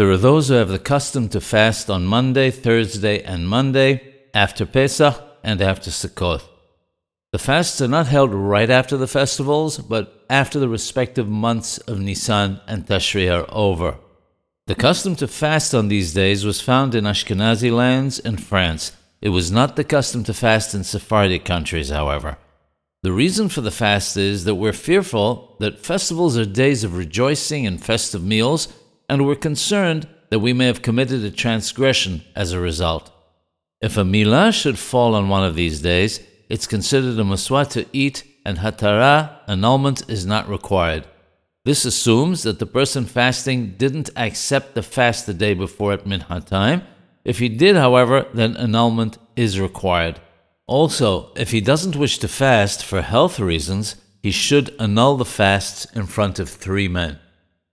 There are those who have the custom to fast on Monday, Thursday, and Monday, after Pesach, and after Sukkot. The fasts are not held right after the festivals, but after the respective months of Nisan and Tashri are over. The custom to fast on these days was found in Ashkenazi lands and France. It was not the custom to fast in Sephardic countries, however. The reason for the fast is that we're fearful that festivals are days of rejoicing and festive meals, and we're concerned that we may have committed a transgression as a result. If a milah should fall on one of these days, it's considered a miswa to eat, and hatara, annulment, is not required. This assumes that the person fasting didn't accept the fast the day before at minha time. If he did, however, then annulment is required. Also, if he doesn't wish to fast for health reasons, he should annul the fasts in front of three men.